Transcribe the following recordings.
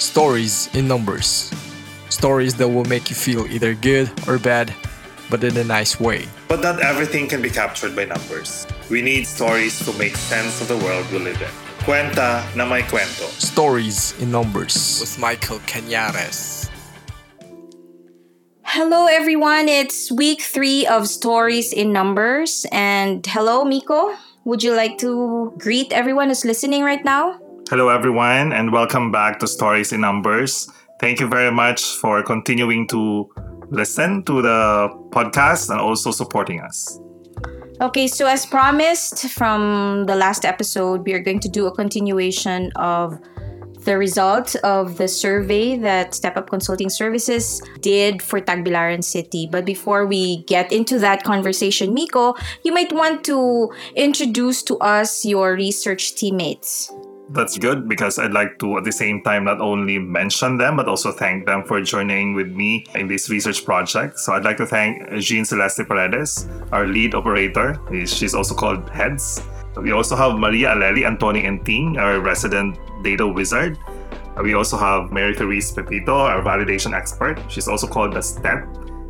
Stories in numbers. Stories that will make you feel either good or bad, but in a nice way. But not everything can be captured by numbers. We need stories to make sense of the world we live in. Cuenta na may cuento. Stories in numbers with Michael Cañares. Hello, everyone. It's week three of Stories in Numbers. And hello, Miko. Would you like to greet everyone who's listening right now? Hello, everyone, and welcome back to Stories in Numbers. Thank you very much for continuing to listen to the podcast and also supporting us. Okay, so as promised from the last episode, we are going to do a continuation of the result of the survey that Step Up Consulting Services did for Tagbilaran City. But before we get into that conversation, Miko, you might want to introduce to us your research teammates that's good because I'd like to at the same time not only mention them but also thank them for joining with me in this research project. So I'd like to thank Jean Celeste Paredes, our lead operator. She's also called Heads. We also have Maria Aleli Antoni Enting, our resident data wizard. We also have Mary Therese Pepito, our validation expert. She's also called the STEP.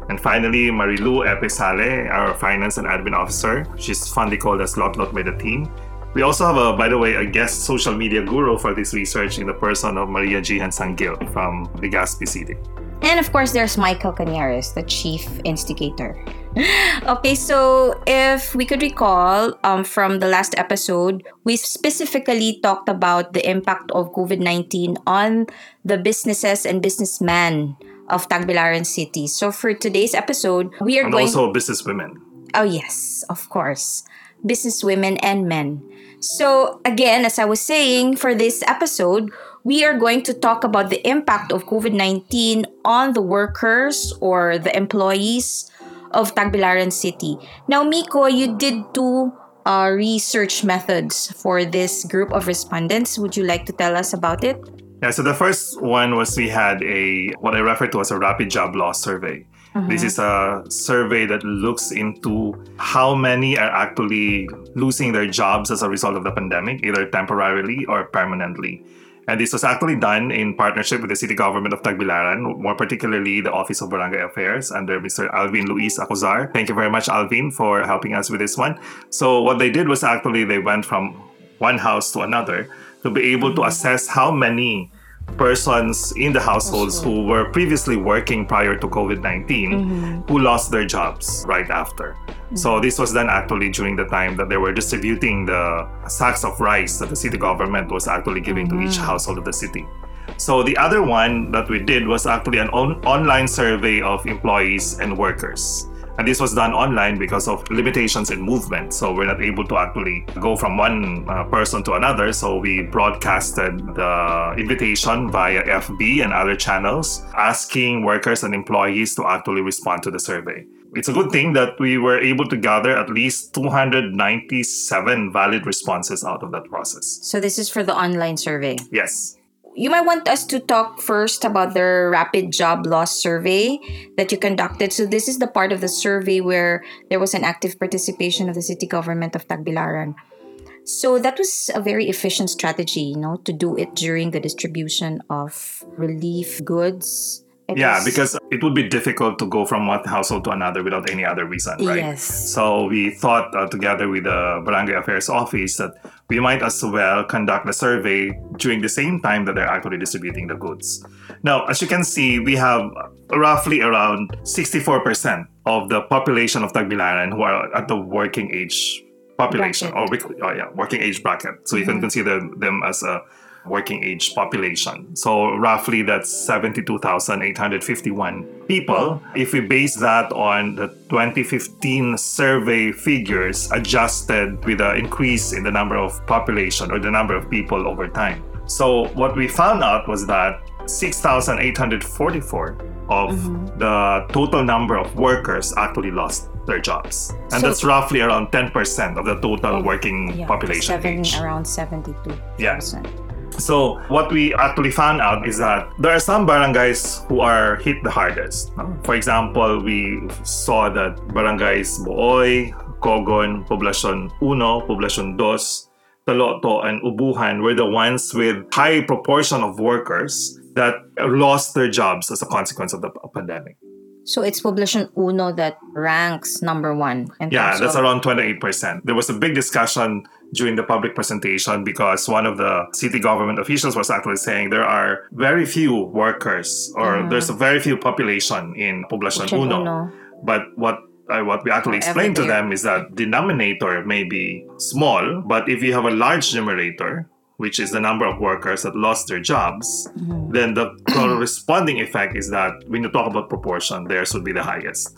And finally, Marilu Epesale, our finance and admin officer. She's fondly called as Lot Lot by the team. We also have, a, by the way, a guest social media guru for this research in the person of Maria Jihan Sangil from Legazpi City. And of course, there's Michael Cañares, the chief instigator. okay, so if we could recall um, from the last episode, we specifically talked about the impact of COVID 19 on the businesses and businessmen of Tagbilaran City. So for today's episode, we are and going. also businesswomen. Oh, yes, of course. Businesswomen and men. So, again, as I was saying, for this episode, we are going to talk about the impact of COVID 19 on the workers or the employees of Tagbilaran City. Now, Miko, you did two uh, research methods for this group of respondents. Would you like to tell us about it? Yeah, so the first one was we had a what I refer to as a rapid job loss survey. Mm-hmm. This is a survey that looks into how many are actually losing their jobs as a result of the pandemic, either temporarily or permanently. And this was actually done in partnership with the city government of Tagbilaran, more particularly the Office of Barangay Affairs under Mr. Alvin Luis Acuzar. Thank you very much, Alvin, for helping us with this one. So, what they did was actually they went from one house to another to be able to assess how many persons in the households who were previously working prior to COVID 19 mm-hmm. who lost their jobs right after. Mm-hmm. So, this was done actually during the time that they were distributing the sacks of rice that the city government was actually giving mm-hmm. to each mm-hmm. household of the city. So, the other one that we did was actually an on- online survey of employees and workers. And this was done online because of limitations in movement. So we're not able to actually go from one uh, person to another. So we broadcasted the invitation via FB and other channels, asking workers and employees to actually respond to the survey. It's a good thing that we were able to gather at least 297 valid responses out of that process. So this is for the online survey? Yes you might want us to talk first about the rapid job loss survey that you conducted. So this is the part of the survey where there was an active participation of the city government of Tagbilaran. So that was a very efficient strategy, you know, to do it during the distribution of relief goods yeah, because it would be difficult to go from one household to another without any other reason, right? Yes. So we thought uh, together with the Barangay Affairs Office that we might as well conduct the survey during the same time that they're actually distributing the goods. Now, as you can see, we have roughly around 64% of the population of Tagbilaran who are at the working age population bracket. or oh yeah, working age bracket. So mm-hmm. you can mm-hmm. consider them as a working age population. So roughly that's 72,851 people. If we base that on the 2015 survey figures adjusted with an increase in the number of population or the number of people over time. So what we found out was that 6,844 of mm-hmm. the total number of workers actually lost their jobs. And so, that's roughly around 10% of the total oh, working yeah, population. Seven, age. Around 72%. Yeah. So what we actually found out is that there are some barangays who are hit the hardest. For example, we saw that barangays Booy, Cogon, Poblacion Uno, Poblacion Dos, Taloto, and Ubujan were the ones with high proportion of workers that lost their jobs as a consequence of the pandemic. So it's Poblacion Uno that ranks number one. In Yeah, that's around 28%. There was a big discussion during the public presentation because one of the city government officials was actually saying there are very few workers or there's a very few population in Poblacion Uno. Uno. But what uh, what we actually explained to them is that denominator may be small, but if you have a large numerator, which is the number of workers that lost their jobs, Mm-hmm. then the corresponding effect is that when you talk about proportion, theirs would be the highest.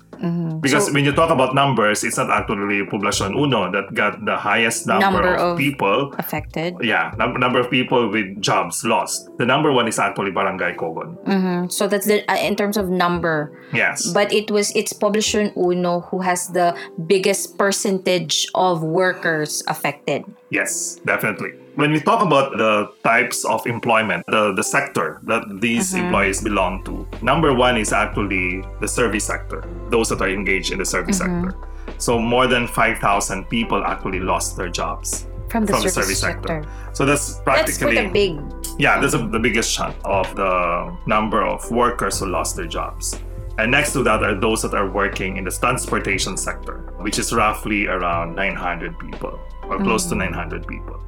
Because So- when you talk about numbers, it's not actually Poblacion Uno that got the highest number, Number of, of- people. affected. Yeah, num- number of people with jobs lost. The number one is actually Barangay Cogon. Mhm. So that's the uh, in terms of number. Yes. But it was it's Poblacion Uno who has the biggest percentage of workers affected. Yes, definitely. When we talk about the types of employment, the, the sector that these mm-hmm. employees belong to, number one is actually the service sector, those that are engaged in the service mm-hmm. sector. So more than 5,000 people actually lost their jobs From the from the service service sector. sector. So that's That's practically quite a big. yeah, that's a, the biggest chunk of the number of workers who lost their jobs. And next to that are those that are working in the transportation sector, which is roughly around 900 people or close to mm-hmm. 900 people.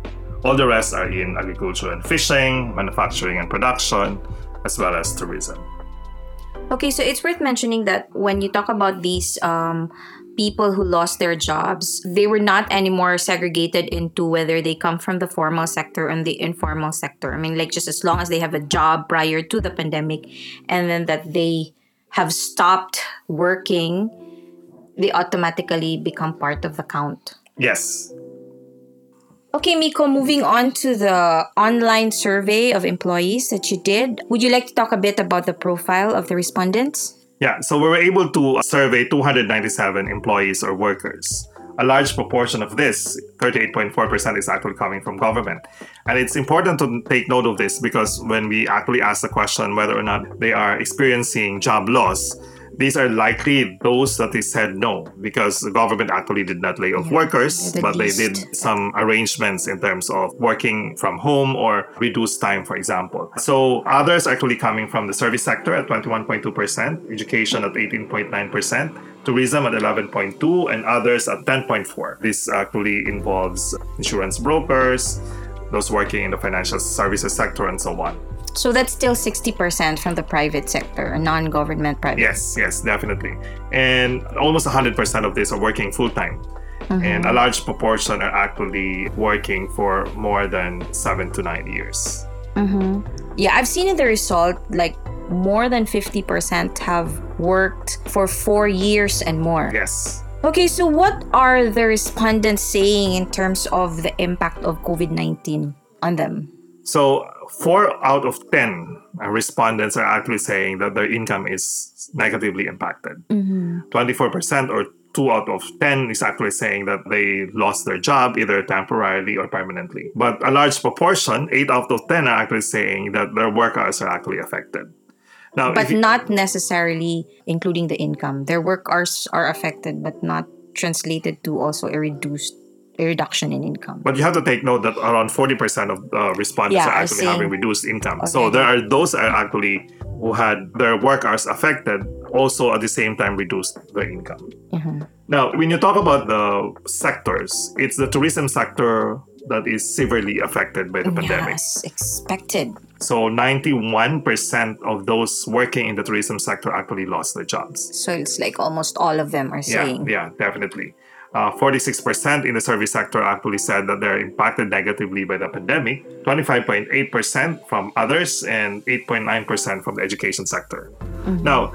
All the rest are in agriculture and fishing, manufacturing and production, as well as tourism. Okay, so it's worth mentioning that when you talk about these um, people who lost their jobs, they were not anymore segregated into whether they come from the formal sector and the informal sector. I mean, like just as long as they have a job prior to the pandemic and then that they have stopped working, they automatically become part of the count. Yes, Okay, Miko, moving on to the online survey of employees that you did. Would you like to talk a bit about the profile of the respondents? Yeah, so we were able to survey 297 employees or workers. A large proportion of this, 38.4%, is actually coming from government. And it's important to take note of this because when we actually ask the question whether or not they are experiencing job loss, these are likely those that they said no because the government actually did not lay off Yeah, workers, the but they did some arrangements in terms of working from home or reduced time, for example. So others actually coming from the service sector at 21.2%, education at 18.9%, tourism at 11.2, and others at 10.4. This actually involves insurance brokers, those working in the financial services sector, and so on. So that's still 60% from the private sector, a non-government private. Yes, yes, definitely. And almost 100% of these are working full time. Mm-hmm. And a large proportion are actually working for more than seven to nine years. Mm-hmm. Yeah, I've seen in the result like more than 50% have worked for 4 years and more. Yes. Okay, so what are the respondents saying in terms of the impact of COVID-19 on them? So, four out of 10 uh, respondents are actually saying that their income is negatively impacted. 24% or two out of 10 is actually saying that they lost their job either temporarily or permanently. But a large proportion, 8 out of 10, are actually saying that their work hours are actually affected. Now, But you- not necessarily including the income. Their work hours are affected but not translated to also a reduced a reduction in income. But you have to take note that around 40% of uh, respondents Yeah, are actually see. having reduced income. So Okay. there are those are actually who had their work hours affected, also at the same time reduced their income. Mm-hmm. Now, when you talk about the sectors, it's the tourism sector that is severely affected by the pandemic. Yes, expected. So 91% of those working in the tourism sector actually lost their jobs. So it's like almost all of them are Yeah, saying. yeah, definitely. Uh, 46% in the service sector actually said that they're impacted negatively by the pandemic, 25.8% from others, and 8.9% from the education sector. Now,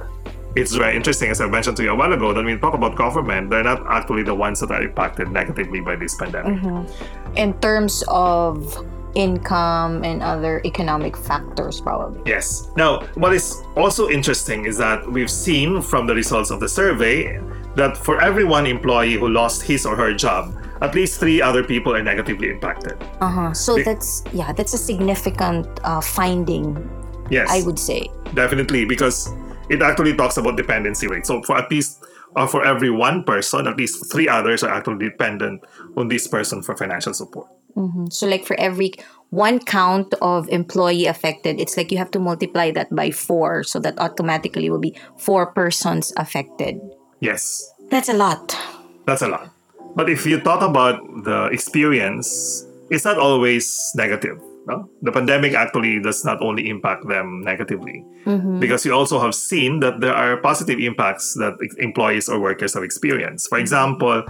it's very interesting, as I mentioned to you a while ago, that when we talk about government, they're not actually the ones that are impacted negatively by this pandemic. In terms of income and other economic factors, probably. Yes. Now, what is also interesting is that we've seen from the results of the survey that for every one employee who lost his or her job, at least three other people are negatively impacted. Uh huh. So Be- that's yeah, that's a significant uh, finding, Yes, I would say. definitely because it actually talks about dependency rate. So for at least uh, for every one person, at least three others are actually dependent on this person for financial support. So, like for every one count of employee affected, it's like you have to multiply that by four, so that automatically will be four persons affected. Yes, That's a lot. that's a lot. But if you talk about the experience, it's not always negative. No? The pandemic actually does not only impact them negatively, mm-hmm. because you also have seen that there are positive impacts that employees or workers have experienced. For example,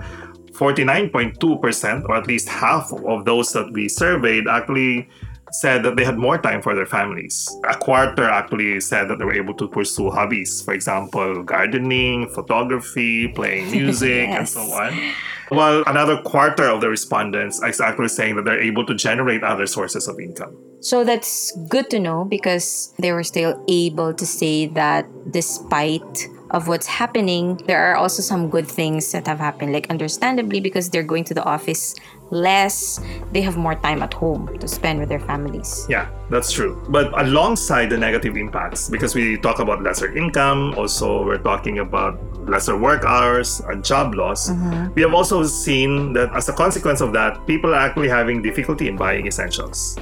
49.2%, or at least half of those that we surveyed, actually said that they had more time for their families. A quarter actually said that they were able to pursue hobbies, for example, gardening, photography, playing music, and so on. While another quarter of the respondents is actually saying that they're able to generate other sources of income. So that's good to know because they were still able to say that despite of what's happening, there are also some good things that have happened. Like understandably, because they're going to the office less, they have more time at home to spend with their families. Yeah, that's true. But alongside the negative impacts, because we talk about lesser income, also we're talking about lesser work hours and job loss, we have also seen that as a consequence of that, people are actually having difficulty in buying essentials.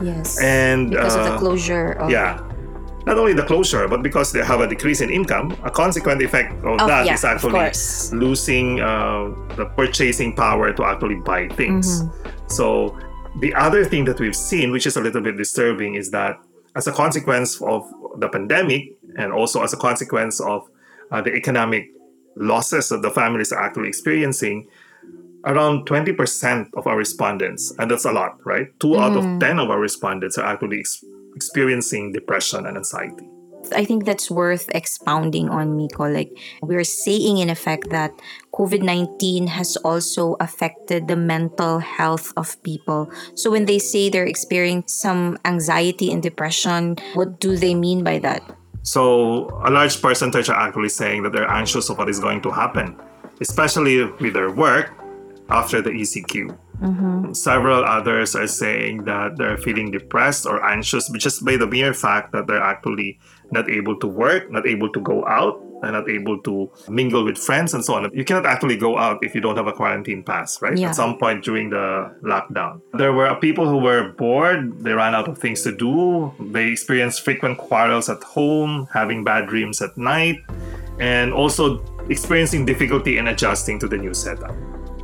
Yes. And because of the uh, closure of Yeah. Not only the closure, but because they have a decrease in income, a consequent effect of Oh, that yeah, is actually losing uh, the purchasing power to actually buy things. Mm-hmm. So, the other thing that we've seen, which is a little bit disturbing, is that as a consequence of the pandemic and also as a consequence of uh, the economic losses that the families are actually experiencing, around 20% of our respondents, and that's a lot, right? 2 out Mm-hmm. of 10 of our respondents are actually ex- experiencing depression and anxiety. I think that's worth expounding on, Miko. Like, we're saying in effect that COVID 19 has also affected the mental health of people. So, when they say they're experiencing some anxiety and depression, what do they mean by that? So, a large percentage are actually saying that they're anxious of what is going to happen, especially with their work after the ECQ. Mm-hmm. Several others are saying that they're feeling depressed or anxious just by the mere fact that they're actually not able to work, not able to go out, and not able to mingle with friends and so on. You cannot actually go out if you don't have a quarantine pass, right? Yeah. At some point during the lockdown. There were people who were bored, they ran out of things to do, they experienced frequent quarrels at home, having bad dreams at night, and also experiencing difficulty in adjusting to the new setup.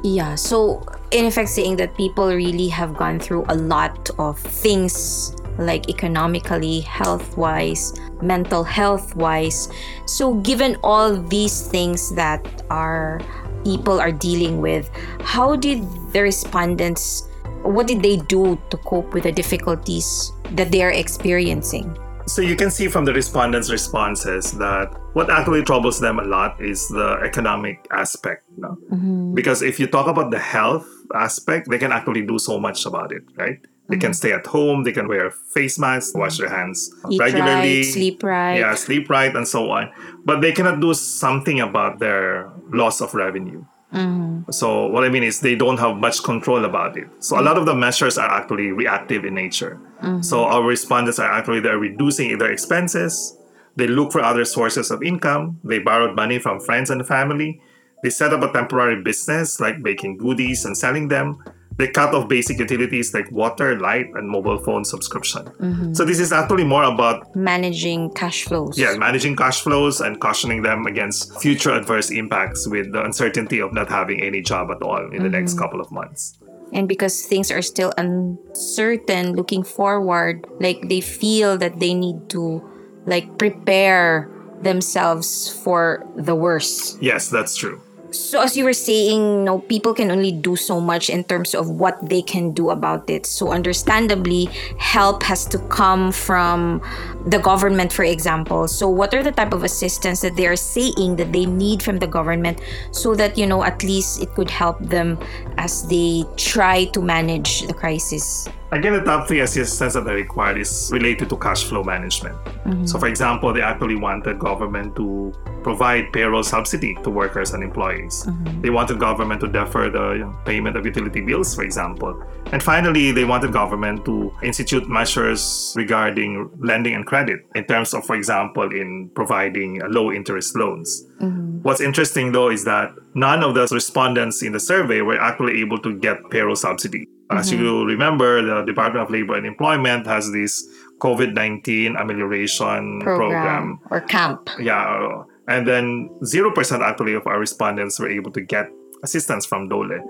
Yeah, so in effect, saying that people really have gone through a lot of things like economically, health wise, mental health wise. So, given all these things that our people are dealing with, how did the respondents, what did they do to cope with the difficulties that they are experiencing? So you can see from the respondents' responses that what actually troubles them a lot is the economic aspect. No? Mm-hmm. Because if you talk about the health aspect, they can actually do so much about it, right? They can mm-hmm. stay at home, they can wear face masks, wash mm-hmm. their hands Eat regularly, right, sleep right. yeah, sleep right, and so on. But they cannot do something about their loss of revenue. Mm-hmm. So what I mean is they don't have much control about it. So a mm. lot of the measures are actually reactive in nature. Mm-hmm. So our respondents are actually they're reducing their expenses. They look for other sources of income. They borrowed money from friends and family. They set up a temporary business like baking goodies and selling them. They cut off basic utilities like water, light, and mobile phone subscription. Mm-hmm. So this is actually more about Managing cash flows. yeah, managing cash flows and cautioning them against future adverse impacts with the uncertainty of not having any job at all in the next mm-hmm. couple of months. and because things are still uncertain looking forward like they feel that they need to like prepare themselves for the worst Yes, that's true. So as you were saying no people can only do so much in terms of what they can do about it. So understandably help has to come from the government for example. So what are the type of assistance that they are saying that they need from the government so that you know at least it could help them as they try to manage the crisis Again, the top three assistance that they required is related to cash flow management. So, mhm. for example, they actually wanted government to provide payroll subsidy to workers and employees. Mhm. They wanted government to defer the payment of utility bills, for example. And finally, they wanted government to institute measures regarding lending and credit in terms of, for example, in providing low interest loans. Mhm. What's interesting though is that none of the respondents in the survey were actually able to get payroll subsidy. As you mm-hmm. remember, the Department of Labor and Employment has this COVID 19 amelioration program. or CAMP. Yeah. And then 0% actually of our respondents were able to get assistance from DOLE.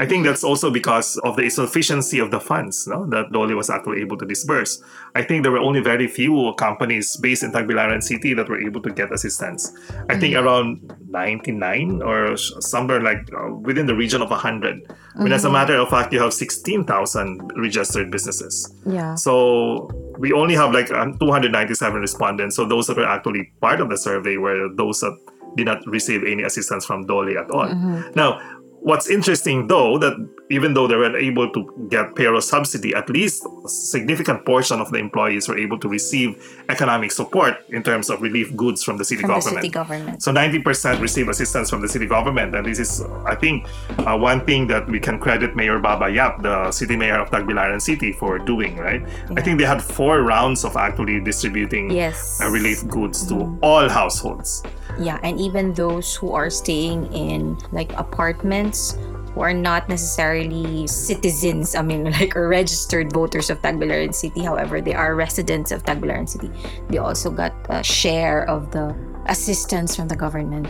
I think that's also because of the insufficiency of the funds no, that DOLE was actually able to disburse. I think there were only very few companies based in Tagbilaran City that were able to get assistance. I think around 99 or somewhere like uh, within the region of 100. I mean, as a matter of fact, you have 16,000 registered businesses. Yeah. So we only have like um, 297 respondents. So those that were actually part of the survey were those that did not receive any assistance from DOLE at all. Now, what's interesting though that even though they were able to get payroll subsidy, at least a significant portion of the employees were able to receive economic support in terms of relief goods from the city From the government. city government. So 90% receive assistance from the city government. And this is, I think, uh, one thing that we can credit Mayor Baba Yap, the city mayor of Tagbilaran City, for doing, right? I think they had four rounds of actually distributing Yes. uh, relief goods to all households. Yeah, and even those who are staying in like apartments who are not necessarily citizens, I mean, like or registered voters of Tagbilaran City. However, they are residents of Tagbilaran City. They also got a share of the assistance from the government.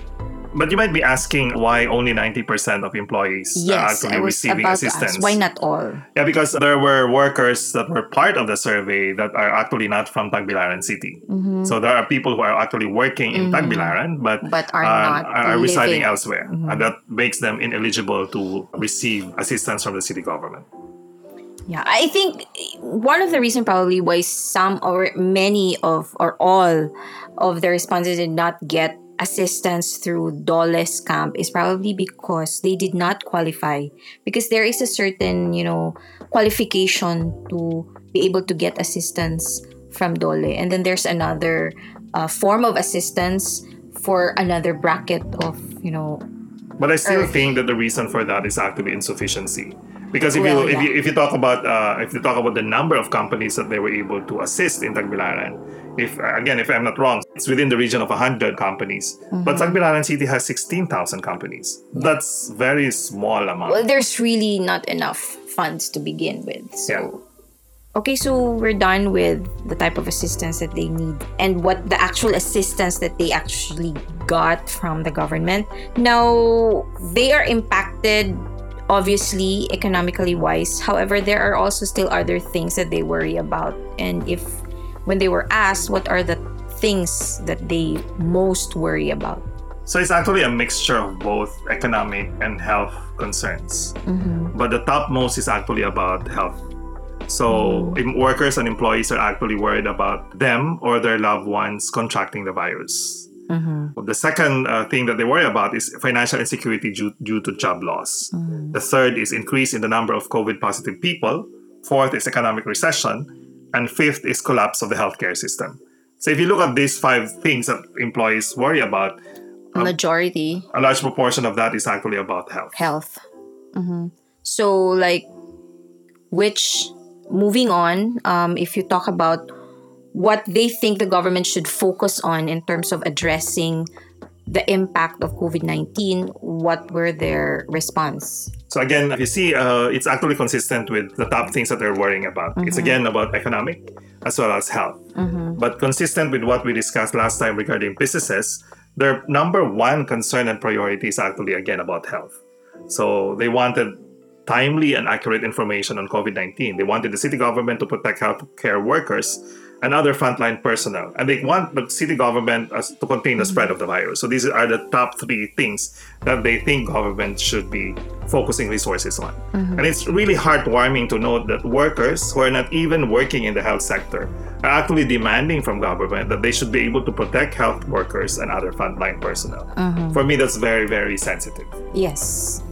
But you might be asking why only 90% of employees are actually I was receiving assistance. Why not all? Yeah, because there were workers that were part of the survey that are actually not from Tagbilaran City. So there are people who are actually working in Tagbilaran, but, Mm-hmm. But are uh, not are residing living. Mm-hmm. elsewhere, and that makes them ineligible to receive assistance from the city government. Yeah, I think one of the reasons probably why some or many of or all of the responses did not get assistance through DOLE's CAMP is probably because they did not qualify because there is a certain you know qualification to be able to get assistance from DOLE and then there's another uh, form of assistance for another bracket of you know But I still Earth. think that the reason for that is actually insufficiency. Because if Well, you if you if you talk about uh, if you talk about the number of companies that they were able to assist in Tagbilaran, if again if I'm not wrong, it's within the region of hundred companies. Mm-hmm. But Tagbilaran City has sixteen thousand companies. That's very small amount. well there's really not enough funds to begin with so Yeah. okay so we're done with the type of assistance that they need and what the actual assistance that they actually got from the government now they are impacted obviously economically wise however there are also still other things that they worry about and if when they were asked what are the things that they most worry about So it's actually a mixture of both economic and health concerns. Mm-hmm. But the topmost is actually about health. So mm-hmm. em- workers and employees are actually worried about them or their loved ones contracting the virus. Mm-hmm. The second uh, thing that they worry about is financial insecurity due, due to job loss. The third is increase in the number of COVID positive people. Fourth is economic recession. And fifth is collapse of the healthcare system. So if you look at these five things that employees worry about, majority a large proportion of that is actually about health. health. hmm So, like, which, moving on, um, if you talk about what they think the government should focus on in terms of addressing the impact of COVID 19, what were their response? So again, you see, uh, it's actually consistent with the top things that they're worrying about. It's again about economic as well as health. But consistent with what we discussed last time regarding businesses, their number one concern and priority is actually again about health. So they wanted timely and accurate information on COVID 19. They wanted the city government to protect healthcare workers and other frontline personnel. And they want the city government as, to contain the spread of the virus. So these are the top three things that they think government should be focusing resources on. Mm-hmm. And it's really heartwarming to know that workers who are not even working in the health sector are actually demanding from government that they should be able to protect health workers and other frontline personnel. Mm-hmm. For me, that's very, very sensitive. Yes.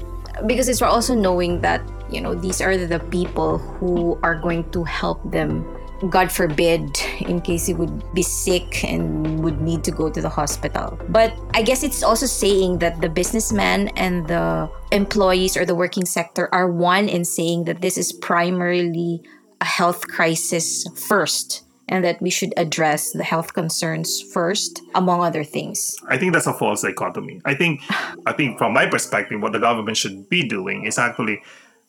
Because it's also knowing that, you know, these are the people who are going to help them, God forbid, in case he would be sick and would need to go to the hospital. But I guess it's also saying that the businessman and the employees or the working sector are one in saying that this is primarily a health crisis first and that we should address the health concerns first among other things. I think that's a false dichotomy. I think, I think from my perspective, what the government should be doing is actually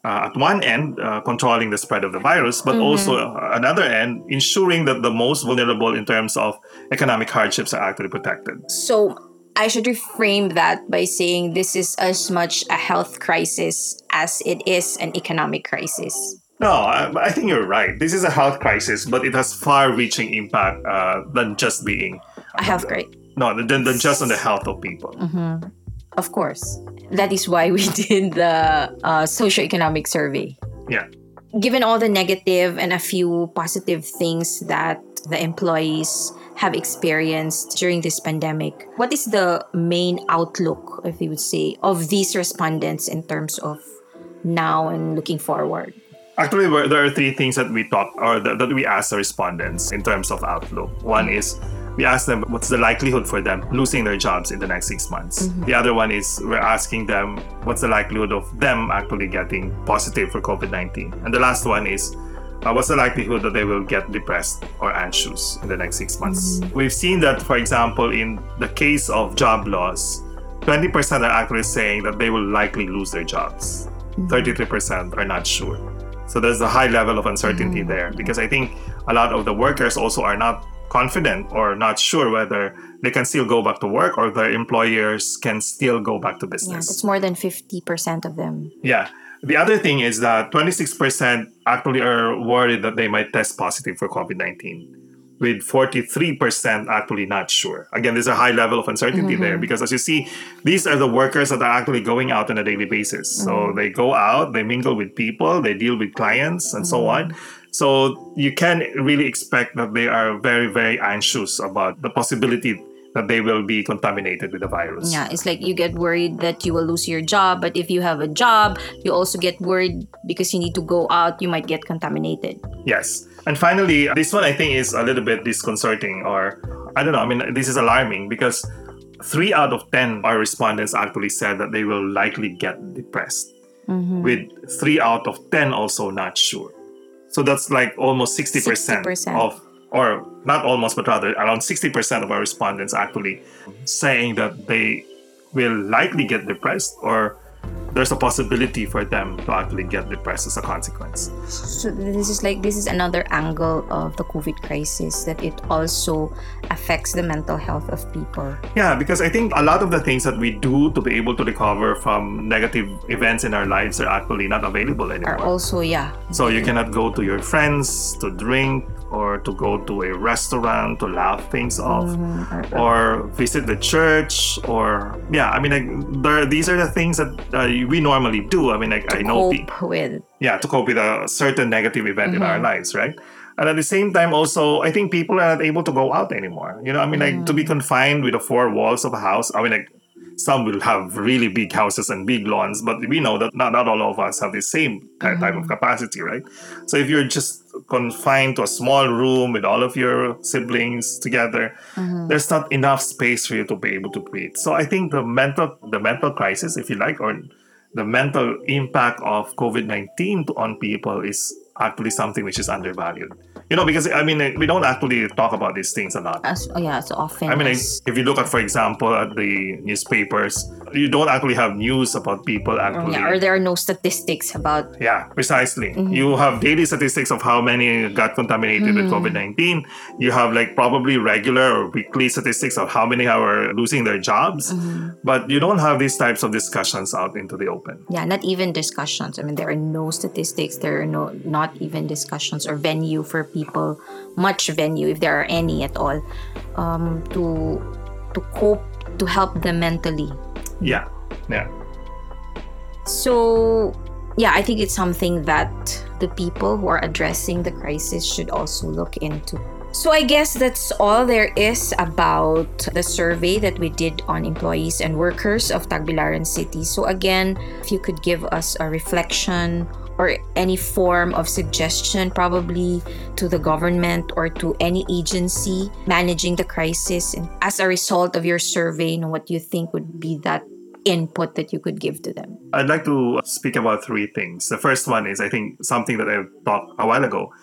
uh, at one end, uh, controlling the spread of the virus, but also uh, another end, ensuring that the most vulnerable in terms of economic hardships are actually protected. So I should reframe that by saying this is as much a health crisis as it is an economic crisis. No, I, I think you're right. This is a health crisis, but it has far-reaching impact uh, than just being A health crisis. no than, than just on the health of people. Of course. That is why we did the uh, socioeconomic survey. Yeah. Given all the negative and a few positive things that the employees have experienced during this pandemic, what is the main outlook, if you would say, of these respondents in terms of now and looking forward? Actually, there are three things that we talk or that, that we ask the respondents in terms of outlook. One is we ask them what's the likelihood for them losing their jobs in the next six months. Mm-hmm. The other one is we're asking them what's the likelihood of them actually getting positive for COVID 19. And the last one is uh, what's the likelihood that they will get depressed or anxious in the next six months? Mm-hmm. We've seen that, for example, in the case of job loss, 20% are actually saying that they will likely lose their jobs. Mm-hmm. 33% are not sure. So there's a high level of uncertainty there because I think a lot of the workers also are not confident or not sure whether they can still go back to work or their employers can still go back to business. Yeah, that's more than 50% of them. Yeah. The other thing is that 26% actually are worried that they might test positive for COVID 19, with 43% actually not sure. Again, there's a high level of uncertainty there mm-hmm. because, as you see, these are the workers that are actually going out on a daily basis. So mm-hmm. they go out, they mingle with people, they deal with clients, and so mm-hmm. on. So you can really expect that they are very, very anxious about the possibility that they will be contaminated with the virus. Yeah, it's like you get worried that you will lose your job, but if you have a job, you also get worried because you need to go out, you might get contaminated. Yes. And finally, this one I think is a little bit disconcerting, or I don't know. I mean, this is alarming because three out of 10 our respondents actually said that they will likely get depressed, mm-hmm. with three out of 10 also not sure. So that's like almost 60%, 60%. of, or not almost, but rather around 60% of our respondents actually saying that they will likely get depressed or there's a possibility for them to actually get depressed as a consequence. So this is like this is another angle of the COVID crisis that it also affects the mental health of people. Yeah, because I think a lot of the things that we do to be able to recover from negative events in our lives are actually not available anymore. Are also yeah. so you cannot go to your friends to drink or to go to a restaurant to laugh things off Mm-hmm. or visit the church or yeah, I mean like there, these are the things that uh, we normally do. I mean like I know people with yeah to cope with a certain negative event in Mm-hmm. our lives right and at the same time also i think people are not able to go out anymore you know i mean like to be Mm. confined with the four walls of a house i mean like some will have really big houses and big lawns but we know that not, not all of us have the same ki- type Mm-hmm. of capacity right so if you're just confined to a small room with all of your siblings together Mm-hmm. there's not enough space for you to be able to breathe so i think the mental the mental crisis if you like or the mental impact of COVID-19 on people is actually something which is undervalued. You know, because I mean, we don't actually talk about these things a lot. as oh yeah, so often I mean, as- if you look at, for example, at the newspapers, you don't actually have news about people actually. yeah, or there are no statistics about Yeah, precisely. Mm-hmm. You have daily statistics of how many got contaminated with Mm-hmm. COVID 19. You have like probably regular or weekly statistics of how many are losing their jobs. Mm-hmm. But you don't have these types of discussions out into the open. yeah, not even discussions. I mean, there are no statistics. There are no not even discussions or venue for people, much venue if there are any at all, um, to to cope to help them mentally. Yeah, yeah. So, yeah, I think it's something that the people who are addressing the crisis should also look into. So, I guess that's all there is about the survey that we did on employees and workers of Tagbilaran City. So, again, if you could give us a reflection or any form of suggestion, probably to the government or to any agency managing the crisis, and as a result of your survey, you know, what you think would be that input that you could give to them. I'd like to speak about three things. The first one is, I think, something that I talked a while ago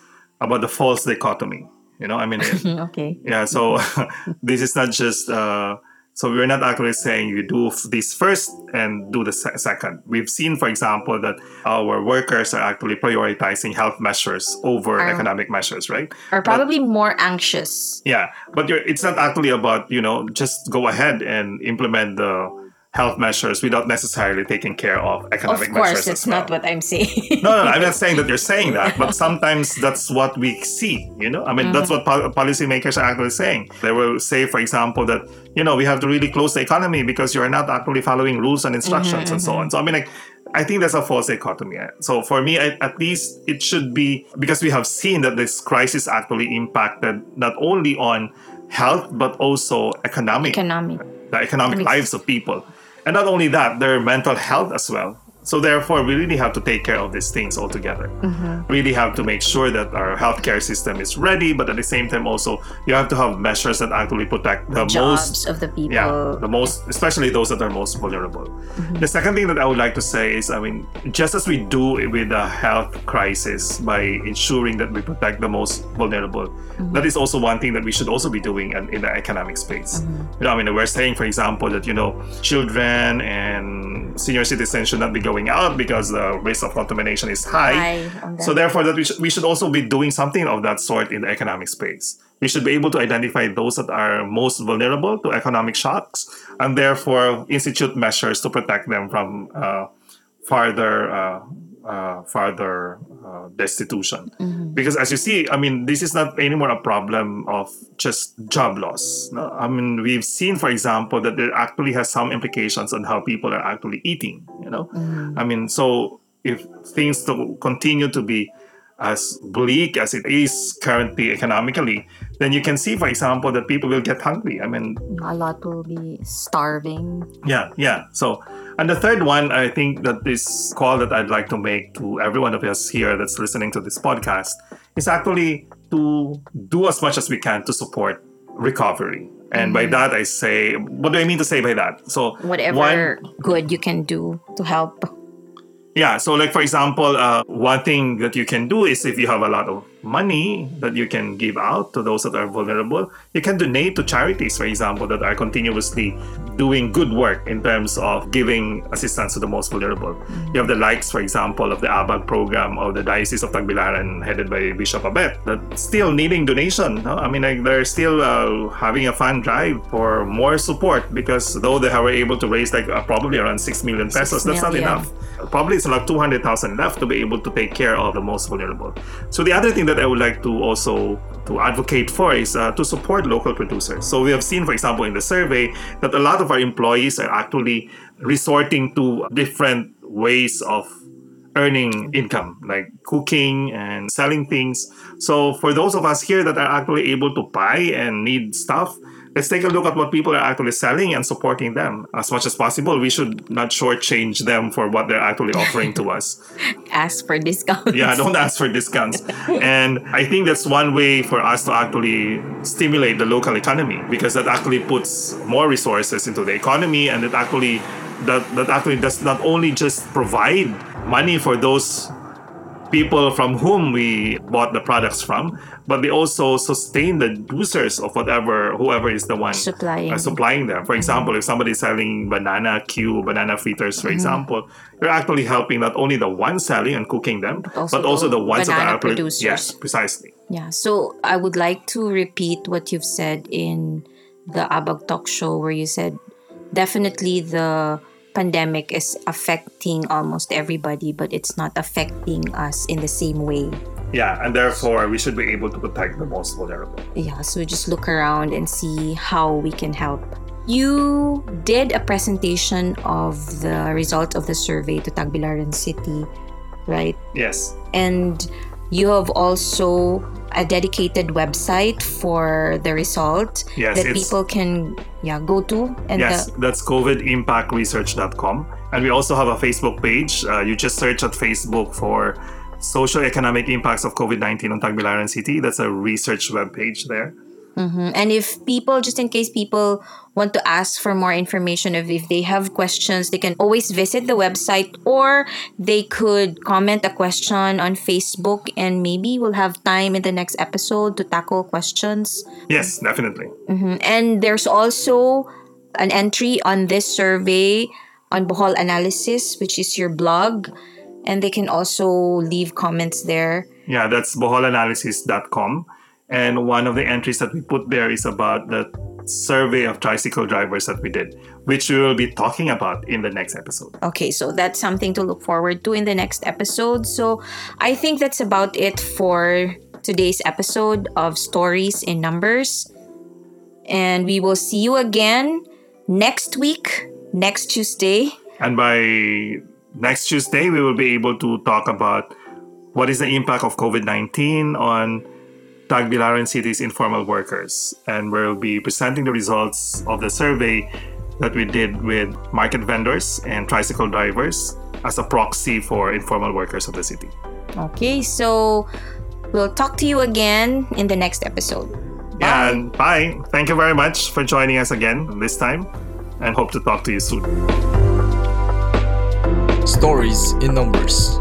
about the false dichotomy. You know, I mean, okay. yeah, so this is not just uh, So we're not actually saying you do this first and do the se- second. We've seen, for example, that our workers are actually prioritizing health measures over Are- economic measures, right? Are probably more anxious. Yeah, but you're, it's not actually about you know just go ahead and implement the health measures without necessarily taking care of Of economic course, measures. that's as well. not what I'm saying. no, no, no, I'm not saying that you're saying that, but sometimes that's what we see. You know, I mean, that's what Mm-hmm. policymakers are actually saying. They will say, for example, that you know we have to really close the economy because you are not actually following rules and instructions and so Mm-hmm, on. So I mean, like. I think that's a false dichotomy. So for me, I, at least it should be because we have seen that this crisis actually impacted not only on health but also economic Economic. the Economic- lives of people. And not only that, their mental health as well. So therefore, we really have to take care of these things altogether. Mm-hmm. Really have to make sure that our healthcare system is ready, but at the same time, also you have to have measures that actually protect the most Jobs of the people. yeah, the most, especially those that are most vulnerable. Mm-hmm. The second thing that I would like to say is, I mean, just as we do with the health crisis by ensuring that we protect the most vulnerable, Mm-hmm. that is also one thing that we should also be doing in, in the economic space. Mm-hmm. You know, I mean, we're saying, for example, that you know, children and senior citizens should not be going out because the risk of contamination is high. High So therefore, that we, sh- we should also be doing something of that sort in the economic space. We should be able to identify those that are most vulnerable to economic shocks, and therefore institute measures to protect them from uh, farther uh, uh, farther uh, destitution. Because as you see, I mean, this is not anymore a problem of just job loss. No? I mean, we've seen, for example, that it actually has some implications on how people are actually eating. You know, I mean, so if things to continue to be as bleak as it is currently economically, then you can see, for example, that people will get hungry. I mean, A lot will be starving. yeah, yeah. So, and the third one, I think that this call that I'd like to make to every one of us here that's listening to this podcast is actually to do as much as we can to support recovery. And by that, I say, what do I mean to say by that? So, Whatever one, good you can do to help. yeah, so like for example, uh, one thing that you can do is if you have a lot of money that you can give out to those that are vulnerable, you can donate to charities, for example, that are continuously doing good work in terms of giving assistance to the most vulnerable. You have the likes, for example, of the ABAG program of the Diocese of Tagbilaran headed by Bishop Abet that still needing donation. No? I mean, like they're still uh, having a fund drive for more support because though they were able to raise like uh, probably around 6 million pesos, that's not enough probably it's like 200,000 left to be able to take care of the most vulnerable. So the other thing that I would like to also to advocate for is uh, to support local producers. So we have seen, for example, in the survey that a lot of our employees are actually resorting to different ways of earning income, like cooking and selling things. So for those of us here that are actually able to buy and need stuff, let's take a look at what people are actually selling and supporting them as much as possible. We should not shortchange them for what they're actually offering to us. Ask for discounts. Yeah, don't ask for discounts. and I think that's one way for us to actually stimulate the local economy because that actually puts more resources into the economy and it actually that that actually does not only just provide money for those people from whom we bought the products from, but they also sustain the users of whatever whoever is the one Supplying. uh, supplying them. For example, if somebody is selling banana Q, banana fritters, Mm-hmm. for example, you're actually helping not only the one selling and cooking them, also but also the the ones that are producers. yes, precisely. Yeah, so I would like to repeat what you've said in the Abag Talk show where you said definitely the pandemic is affecting almost everybody, but it's not affecting us in the same way. Yeah, and therefore we should be able to protect the most vulnerable. Yeah, so just look around and see how we can help. You did a presentation of the results of the survey to Tagbilaran City, right? Yes. and you have also a dedicated website for the result Yes, that people can yeah go to and Yes, the, that's covidimpactresearch.com. And we also have a Facebook page. Uh, you just search at Facebook for social economic Impacts of COVID 19 on Tagbilaran City. That's a research web page there. Mhm. and if people just in case people want to ask for more information if, if they have questions they can always visit the website or they could comment a question on facebook and maybe we'll have time in the next episode to tackle questions Yes, definitely. Mhm. And there's also an entry on this survey on Bohol Analysis, which is your blog. And they can also leave comments there. Yeah, that's boholanalysis.com. And one of the entries that we put there is about the survey of tricycle drivers that we did, which we will be talking about in the next episode. Okay, so that's something to look forward to in the next episode. So I think that's about it for today's episode of Stories in Numbers. And we will see you again next week, next Tuesday. And by next Tuesday, we will be able to talk about what is the impact of COVID 19 on Tagbilaran City's informal workers. And we'll be presenting the results of the survey that we did with market vendors and tricycle drivers as a proxy for informal workers of the city. Okay, so we'll talk to you again in the next episode. Bye. And bye. Thank you very much for joining us again this time and hope to talk to you soon. Stories in Numbers.